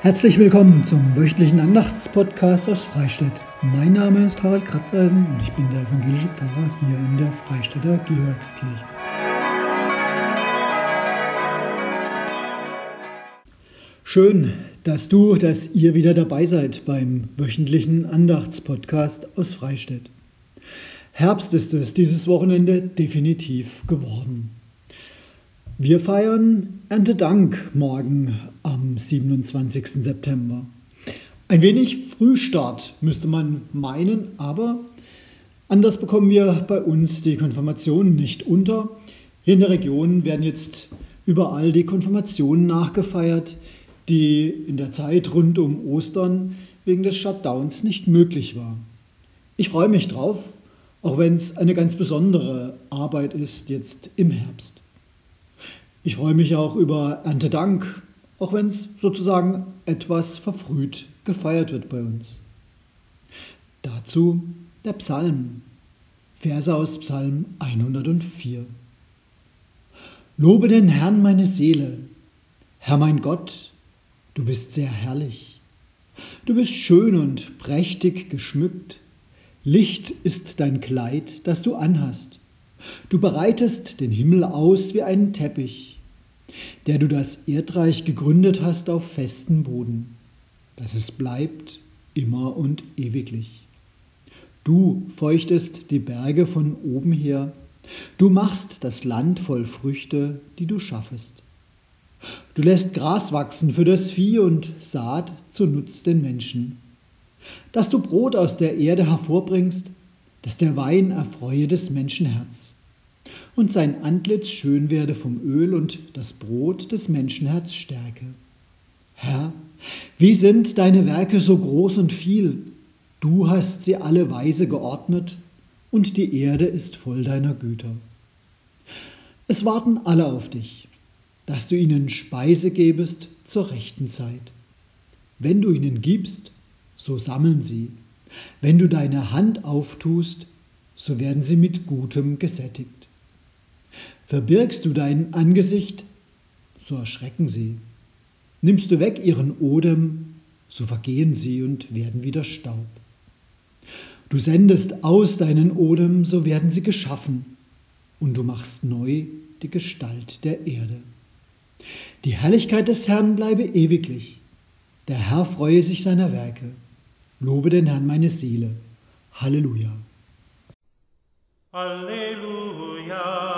Herzlich willkommen zum wöchentlichen Andachtspodcast aus Freistadt. Mein Name ist Harald Kratzeisen und ich bin der evangelische Pfarrer hier in der Freistädter Georgskirche. Schön, dass du, dass ihr wieder dabei seid beim wöchentlichen Andachtspodcast aus Freistadt. Herbst ist es dieses Wochenende definitiv geworden. Wir feiern Erntedank morgen am 27. September. Ein wenig Frühstart müsste man meinen, aber anders bekommen wir bei uns die Konfirmationen nicht unter. Hier in der Region werden jetzt überall die Konfirmationen nachgefeiert, die in der Zeit rund um Ostern wegen des Shutdowns nicht möglich war. Ich freue mich drauf, auch wenn es eine ganz besondere Arbeit ist jetzt im Herbst. Ich freue mich auch über Erntedank, auch wenn es sozusagen etwas verfrüht gefeiert wird bei uns. Dazu der Psalm, Verse aus Psalm 104. Lobe den Herrn meine Seele, Herr mein Gott, du bist sehr herrlich. Du bist schön und prächtig geschmückt. Licht ist dein Kleid, das du anhast. Du bereitest den Himmel aus wie einen Teppich der du das Erdreich gegründet hast auf festen Boden, dass es bleibt immer und ewiglich. Du feuchtest die Berge von oben her, du machst das Land voll Früchte, die du schaffest. Du lässt Gras wachsen für das Vieh und Saat zu Nutz den Menschen. Dass du Brot aus der Erde hervorbringst, dass der Wein erfreue des Menschenherz und sein Antlitz schön werde vom Öl und das Brot des Menschenherz stärke. Herr, wie sind deine Werke so groß und viel? Du hast sie alle weise geordnet, und die Erde ist voll deiner Güter. Es warten alle auf dich, dass du ihnen Speise gebest zur rechten Zeit. Wenn du ihnen gibst, so sammeln sie. Wenn du deine Hand auftust, so werden sie mit Gutem gesättigt. Verbirgst du dein Angesicht, so erschrecken sie. Nimmst du weg ihren Odem, so vergehen sie und werden wieder Staub. Du sendest aus deinen Odem, so werden sie geschaffen, und du machst neu die Gestalt der Erde. Die Herrlichkeit des Herrn bleibe ewiglich. Der Herr freue sich seiner Werke. Lobe den Herrn meine Seele. Halleluja. Halleluja.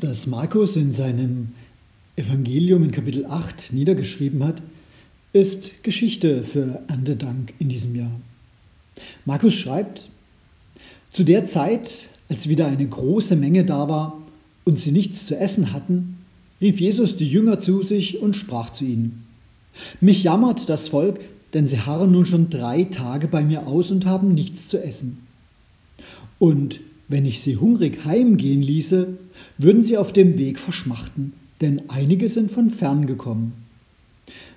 Das Markus in seinem Evangelium in Kapitel 8 niedergeschrieben hat, ist Geschichte für Erntedank in diesem Jahr. Markus schreibt, zu der Zeit, als wieder eine große Menge da war und sie nichts zu essen hatten, rief Jesus die Jünger zu sich und sprach zu ihnen, Mich jammert das Volk, denn sie harren nun schon drei Tage bei mir aus und haben nichts zu essen. Und wenn ich sie hungrig heimgehen ließe, würden sie auf dem Weg verschmachten, denn einige sind von fern gekommen.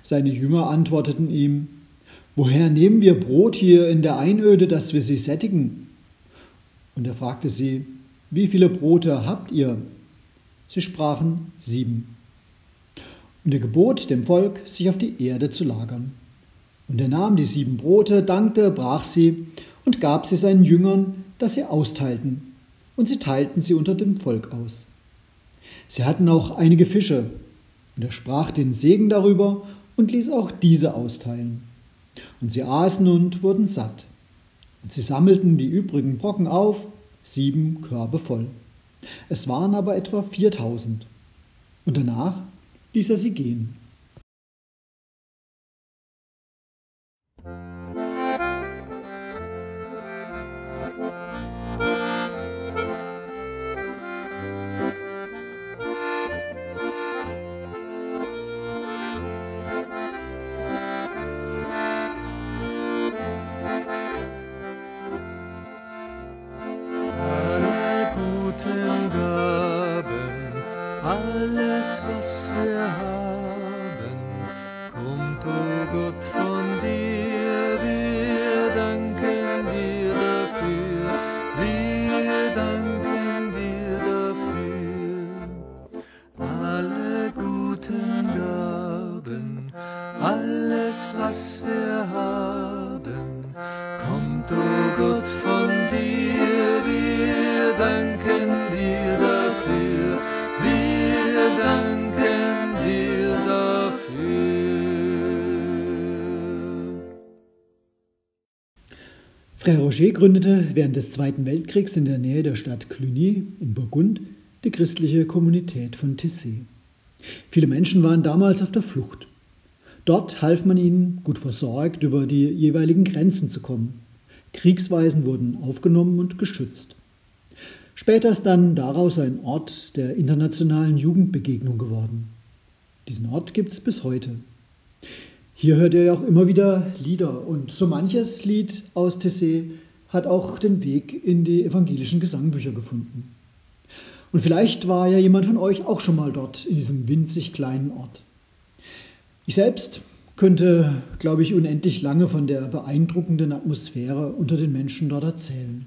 Seine Jünger antworteten ihm, Woher nehmen wir Brot hier in der Einöde, dass wir sie sättigen? Und er fragte sie, Wie viele Brote habt ihr? Sie sprachen, Sieben. Und er gebot dem Volk, sich auf die Erde zu lagern. Und er nahm die sieben Brote, dankte, brach sie und gab sie seinen Jüngern, dass sie austeilten. Und sie teilten sie unter dem Volk aus. Sie hatten auch einige Fische. Und er sprach den Segen darüber und ließ auch diese austeilen. Und sie aßen und wurden satt. Und sie sammelten die übrigen Brocken auf, sieben Körbe voll. Es waren aber etwa viertausend. Und danach ließ er sie gehen. Frère Roger gründete während des Zweiten Weltkriegs in der Nähe der Stadt Cluny in Burgund die christliche Kommunität von Tissé. Viele Menschen waren damals auf der Flucht. Dort half man ihnen, gut versorgt, über die jeweiligen Grenzen zu kommen. Kriegsweisen wurden aufgenommen und geschützt. Später ist dann daraus ein Ort der internationalen Jugendbegegnung geworden. Diesen Ort gibt es bis heute. Hier hört ihr ja auch immer wieder Lieder und so manches Lied aus Tessé hat auch den Weg in die evangelischen Gesangbücher gefunden. Und vielleicht war ja jemand von euch auch schon mal dort in diesem winzig kleinen Ort. Ich selbst könnte, glaube ich, unendlich lange von der beeindruckenden Atmosphäre unter den Menschen dort erzählen.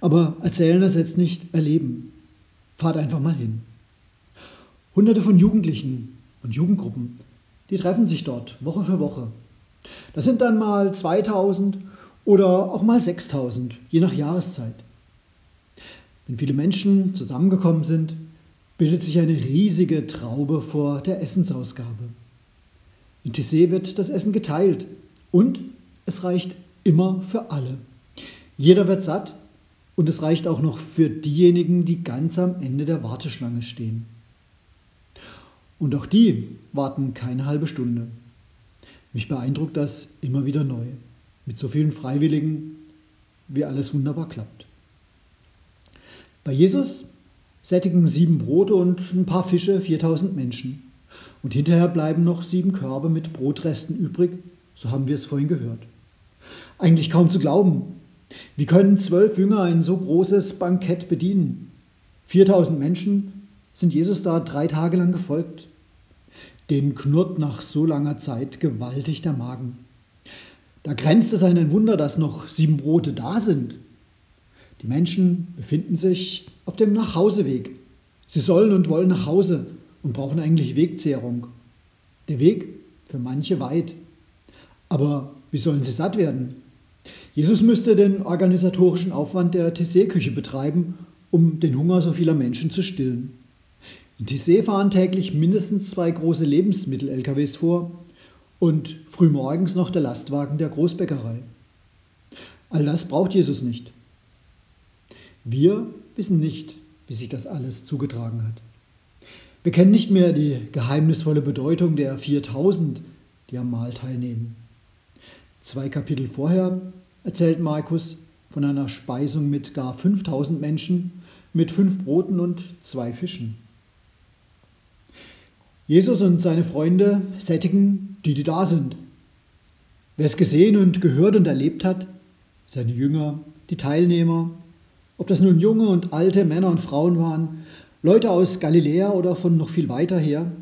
Aber erzählen ersetzt nicht erleben. Fahrt einfach mal hin. Hunderte von Jugendlichen und Jugendgruppen die treffen sich dort Woche für Woche. Das sind dann mal 2000 oder auch mal 6000, je nach Jahreszeit. Wenn viele Menschen zusammengekommen sind, bildet sich eine riesige Traube vor der Essensausgabe. In Tissé wird das Essen geteilt und es reicht immer für alle. Jeder wird satt und es reicht auch noch für diejenigen, die ganz am Ende der Warteschlange stehen. Und auch die warten keine halbe Stunde. Mich beeindruckt das immer wieder neu. Mit so vielen Freiwilligen, wie alles wunderbar klappt. Bei Jesus sättigen sieben Brote und ein paar Fische 4000 Menschen. Und hinterher bleiben noch sieben Körbe mit Brotresten übrig, so haben wir es vorhin gehört. Eigentlich kaum zu glauben. Wie können zwölf Jünger ein so großes Bankett bedienen? 4000 Menschen sind Jesus da drei Tage lang gefolgt. Den knurrt nach so langer Zeit gewaltig der Magen. Da grenzt es ein Wunder, dass noch sieben Brote da sind. Die Menschen befinden sich auf dem Nachhauseweg. Sie sollen und wollen nach Hause und brauchen eigentlich Wegzehrung. Der Weg für manche weit. Aber wie sollen sie satt werden? Jesus müsste den organisatorischen Aufwand der Tessé-Küche betreiben, um den Hunger so vieler Menschen zu stillen. In Tissé fahren täglich mindestens zwei große Lebensmittel-LKWs vor und frühmorgens noch der Lastwagen der Großbäckerei. All das braucht Jesus nicht. Wir wissen nicht, wie sich das alles zugetragen hat. Wir kennen nicht mehr die geheimnisvolle Bedeutung der 4000, die am Mahl teilnehmen. Zwei Kapitel vorher erzählt Markus von einer Speisung mit gar 5000 Menschen mit fünf Broten und zwei Fischen. Jesus und seine Freunde sättigen die, die da sind. Wer es gesehen und gehört und erlebt hat, seine Jünger, die Teilnehmer, ob das nun junge und alte Männer und Frauen waren, Leute aus Galiläa oder von noch viel weiter her,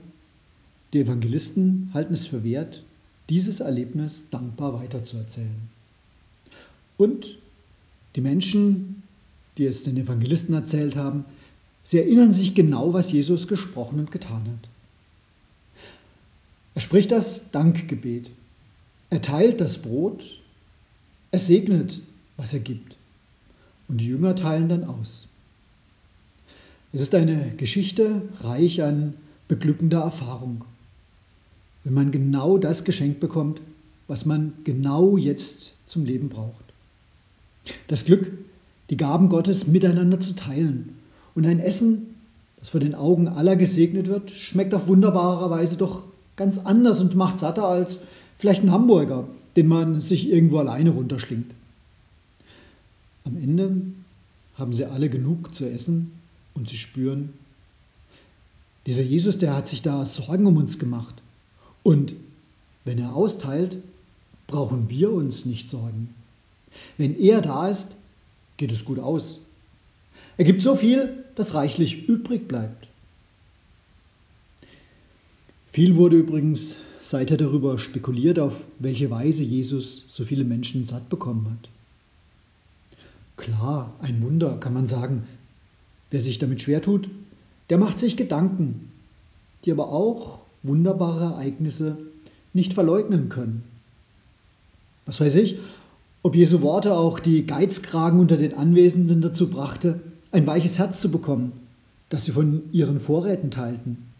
die Evangelisten halten es für wert, dieses Erlebnis dankbar weiterzuerzählen. Und die Menschen, die es den Evangelisten erzählt haben, sie erinnern sich genau, was Jesus gesprochen und getan hat. Er spricht das Dankgebet. Er teilt das Brot, er segnet, was er gibt. Und die Jünger teilen dann aus. Es ist eine Geschichte reich an beglückender Erfahrung. Wenn man genau das geschenkt bekommt, was man genau jetzt zum Leben braucht. Das Glück, die Gaben Gottes miteinander zu teilen. Und ein Essen, das vor den Augen aller gesegnet wird, schmeckt auf wunderbare Weise doch ganz anders und macht satter als vielleicht ein Hamburger, den man sich irgendwo alleine runterschlingt. Am Ende haben sie alle genug zu essen und sie spüren, dieser Jesus, der hat sich da Sorgen um uns gemacht. Und wenn er austeilt, brauchen wir uns nicht sorgen. Wenn er da ist, geht es gut aus. Er gibt so viel, dass reichlich übrig bleibt. Viel wurde übrigens seither darüber spekuliert, auf welche Weise Jesus so viele Menschen satt bekommen hat. Klar, ein Wunder kann man sagen. Wer sich damit schwer tut, der macht sich Gedanken, die aber auch wunderbare Ereignisse nicht verleugnen können. Was weiß ich, ob Jesu Worte auch die Geizkragen unter den Anwesenden dazu brachte, ein weiches Herz zu bekommen, das sie von ihren Vorräten teilten.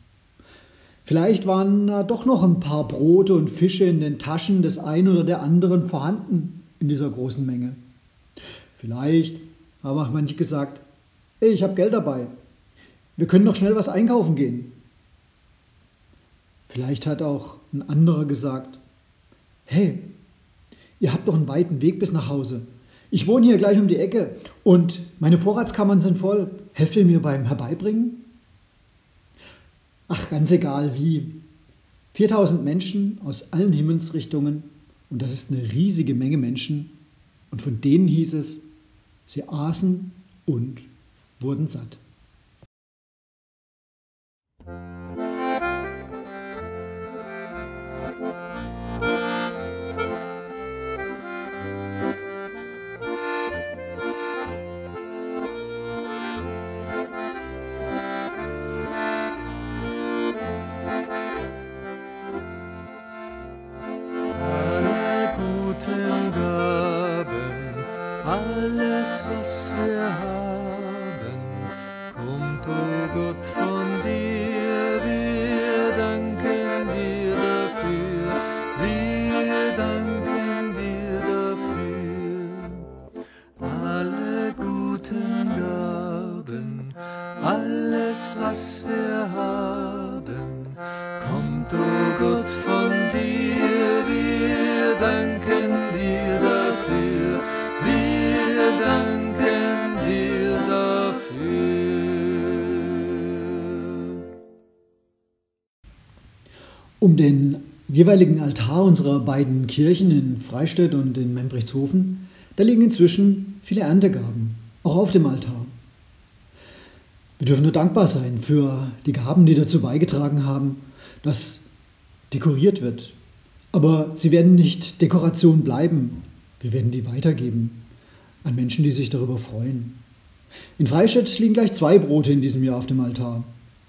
Vielleicht waren da doch noch ein paar Brote und Fische in den Taschen des einen oder der anderen vorhanden in dieser großen Menge. Vielleicht haben auch manche gesagt, ey, ich habe Geld dabei, wir können doch schnell was einkaufen gehen. Vielleicht hat auch ein anderer gesagt, hey, Ihr habt doch einen weiten Weg bis nach Hause. Ich wohne hier gleich um die Ecke und meine Vorratskammern sind voll. Helft ihr mir beim Herbeibringen? Ach, ganz egal wie. 4000 Menschen aus allen Himmelsrichtungen und das ist eine riesige Menge Menschen. Und von denen hieß es, sie aßen und wurden satt. Jeweiligen Altar unserer beiden Kirchen in Freistädt und in Membrechtshofen, da liegen inzwischen viele Erntegaben, auch auf dem Altar. Wir dürfen nur dankbar sein für die Gaben, die dazu beigetragen haben, dass dekoriert wird. Aber sie werden nicht Dekoration bleiben. Wir werden die weitergeben an Menschen, die sich darüber freuen. In Freistadt liegen gleich zwei Brote in diesem Jahr auf dem Altar,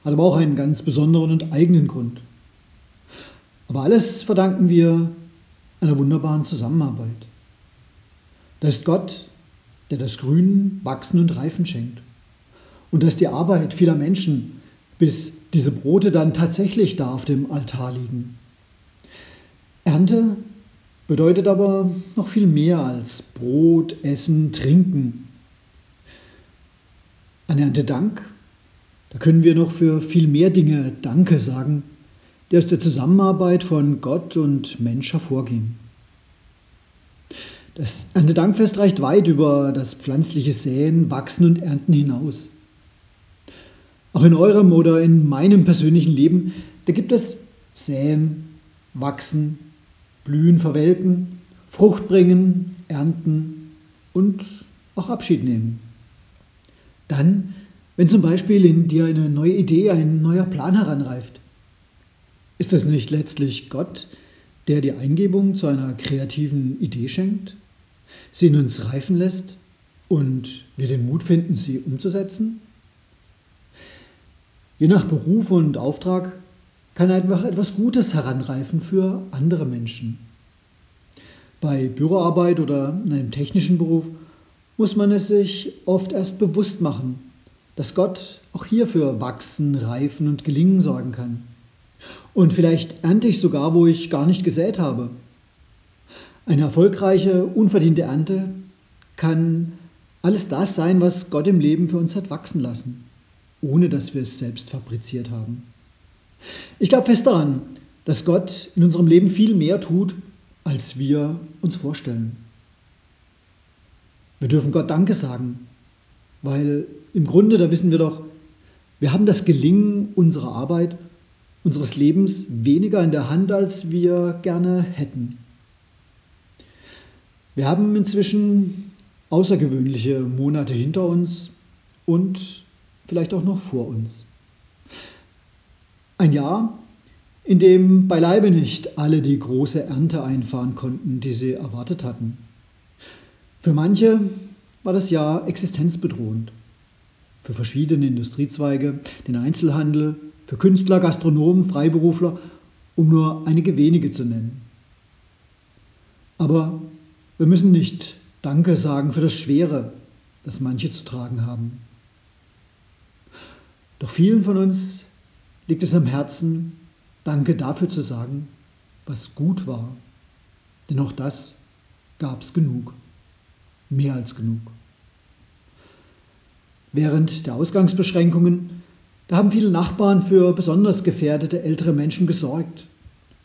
hat aber auch einen ganz besonderen und eigenen Grund. Aber alles verdanken wir einer wunderbaren Zusammenarbeit. Da ist Gott, der das Grün wachsen und reifen schenkt. Und da ist die Arbeit vieler Menschen, bis diese Brote dann tatsächlich da auf dem Altar liegen. Ernte bedeutet aber noch viel mehr als Brot, Essen, Trinken. An Erntedank, da können wir noch für viel mehr Dinge Danke sagen die aus der Zusammenarbeit von Gott und Mensch hervorgehen. Das Erntedankfest reicht weit über das pflanzliche Säen, Wachsen und Ernten hinaus. Auch in eurem oder in meinem persönlichen Leben, da gibt es Säen, Wachsen, Blühen, Verwelken, Frucht bringen, Ernten und auch Abschied nehmen. Dann, wenn zum Beispiel in dir eine neue Idee, ein neuer Plan heranreift, ist es nicht letztlich Gott, der die Eingebung zu einer kreativen Idee schenkt, sie in uns reifen lässt und wir den Mut finden, sie umzusetzen? Je nach Beruf und Auftrag kann einfach etwas Gutes heranreifen für andere Menschen. Bei Büroarbeit oder in einem technischen Beruf muss man es sich oft erst bewusst machen, dass Gott auch hier für Wachsen, Reifen und Gelingen sorgen kann. Und vielleicht ernte ich sogar, wo ich gar nicht gesät habe. Eine erfolgreiche, unverdiente Ernte kann alles das sein, was Gott im Leben für uns hat wachsen lassen, ohne dass wir es selbst fabriziert haben. Ich glaube fest daran, dass Gott in unserem Leben viel mehr tut, als wir uns vorstellen. Wir dürfen Gott Danke sagen, weil im Grunde, da wissen wir doch, wir haben das Gelingen unserer Arbeit, unseres Lebens weniger in der Hand, als wir gerne hätten. Wir haben inzwischen außergewöhnliche Monate hinter uns und vielleicht auch noch vor uns. Ein Jahr, in dem beileibe nicht alle die große Ernte einfahren konnten, die sie erwartet hatten. Für manche war das Jahr existenzbedrohend. Für verschiedene Industriezweige, den Einzelhandel, für Künstler, Gastronomen, Freiberufler, um nur einige wenige zu nennen. Aber wir müssen nicht Danke sagen für das Schwere, das manche zu tragen haben. Doch vielen von uns liegt es am Herzen, Danke dafür zu sagen, was gut war. Denn auch das gab es genug. Mehr als genug. Während der Ausgangsbeschränkungen, da haben viele Nachbarn für besonders gefährdete ältere Menschen gesorgt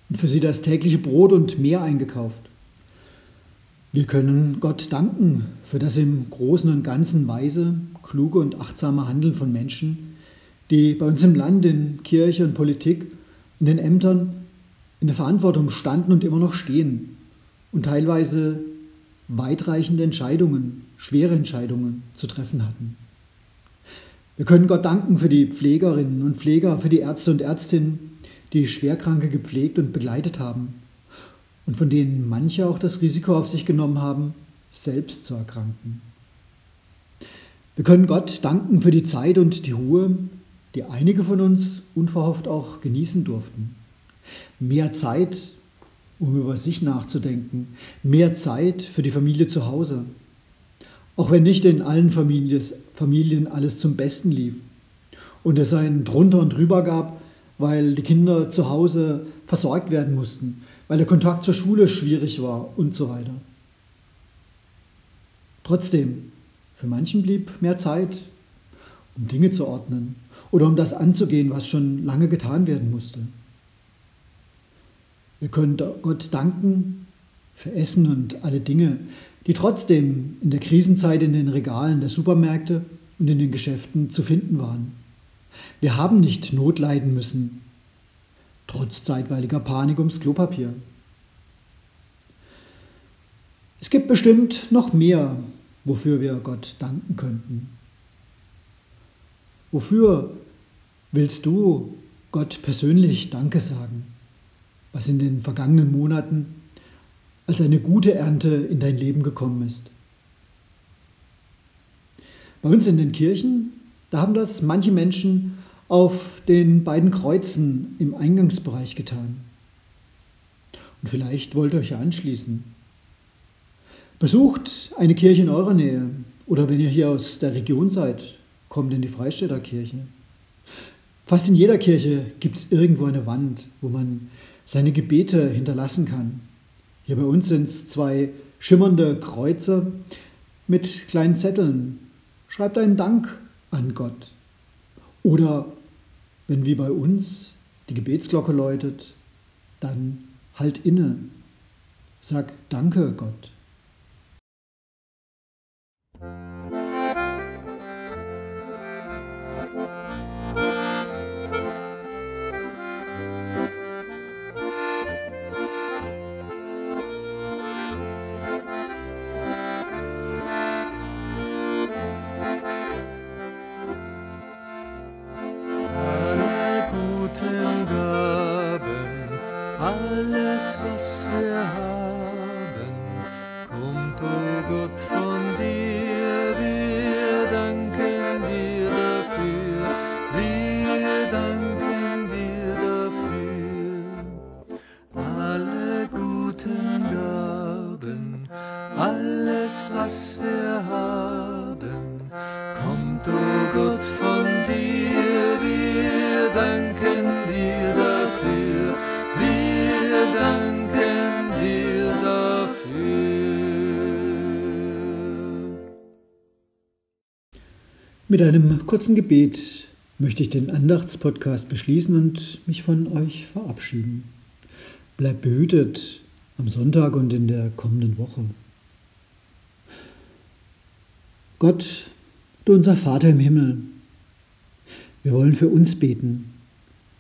und für sie das tägliche Brot und mehr eingekauft. Wir können Gott danken für das im Großen und Ganzen weise, kluge und achtsame Handeln von Menschen, die bei uns im Land, in Kirche und Politik, in den Ämtern in der Verantwortung standen und immer noch stehen und teilweise weitreichende Entscheidungen, schwere Entscheidungen zu treffen hatten. Wir können Gott danken für die Pflegerinnen und Pfleger, für die Ärzte und Ärztinnen, die Schwerkranke gepflegt und begleitet haben und von denen manche auch das Risiko auf sich genommen haben, selbst zu erkranken. Wir können Gott danken für die Zeit und die Ruhe, die einige von uns unverhofft auch genießen durften. Mehr Zeit, um über sich nachzudenken, mehr Zeit für die Familie zu Hause. Auch wenn nicht in allen Familien alles zum Besten lief und es ein drunter und drüber gab, weil die Kinder zu Hause versorgt werden mussten, weil der Kontakt zur Schule schwierig war und so weiter. Trotzdem, für manchen blieb mehr Zeit, um Dinge zu ordnen oder um das anzugehen, was schon lange getan werden musste. Ihr könnt Gott danken für Essen und alle Dinge, die trotzdem in der Krisenzeit in den Regalen der Supermärkte und in den Geschäften zu finden waren. Wir haben nicht Not leiden müssen, trotz zeitweiliger Panik ums Klopapier. Es gibt bestimmt noch mehr, wofür wir Gott danken könnten. Wofür willst du Gott persönlich Danke sagen, was in den vergangenen Monaten als eine gute Ernte in dein Leben gekommen ist? Bei uns in den Kirchen, da haben das manche Menschen auf den beiden Kreuzen im Eingangsbereich getan. Und vielleicht wollt ihr euch anschließen. Besucht eine Kirche in eurer Nähe oder wenn ihr hier aus der Region seid, kommt in die Freistädter Kirche. Fast in jeder Kirche gibt es irgendwo eine Wand, wo man seine Gebete hinterlassen kann. Hier bei uns sind es zwei schimmernde Kreuze mit kleinen Zetteln. Schreibt einen Dank an Gott. Oder wenn wie bei uns die Gebetsglocke läutet, dann halt inne. Sag Danke Gott. Mit einem kurzen Gebet möchte ich den Andachtspodcast beschließen und mich von euch verabschieden. Bleibt behütet am Sonntag und in der kommenden Woche. Gott, du unser Vater im Himmel, wir wollen für uns beten,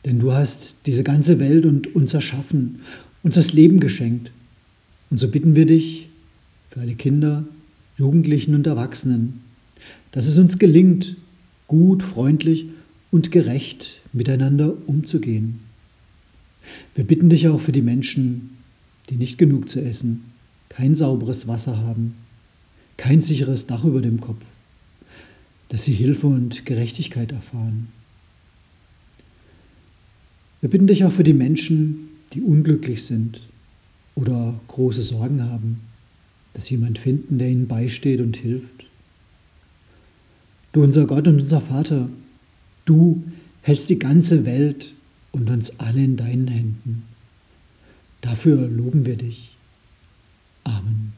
denn du hast diese ganze Welt und uns erschaffen, uns das Leben geschenkt. Und so bitten wir dich für alle Kinder, Jugendlichen und Erwachsenen, dass es uns gelingt, gut, freundlich und gerecht miteinander umzugehen. Wir bitten dich auch für die Menschen, die nicht genug zu essen, kein sauberes Wasser haben, kein sicheres Dach über dem Kopf, dass sie Hilfe und Gerechtigkeit erfahren. Wir bitten dich auch für die Menschen, die unglücklich sind oder große Sorgen haben, dass sie jemand finden, der ihnen beisteht und hilft. Du unser Gott und unser Vater, du hältst die ganze Welt und uns alle in deinen Händen. Dafür loben wir dich. Amen.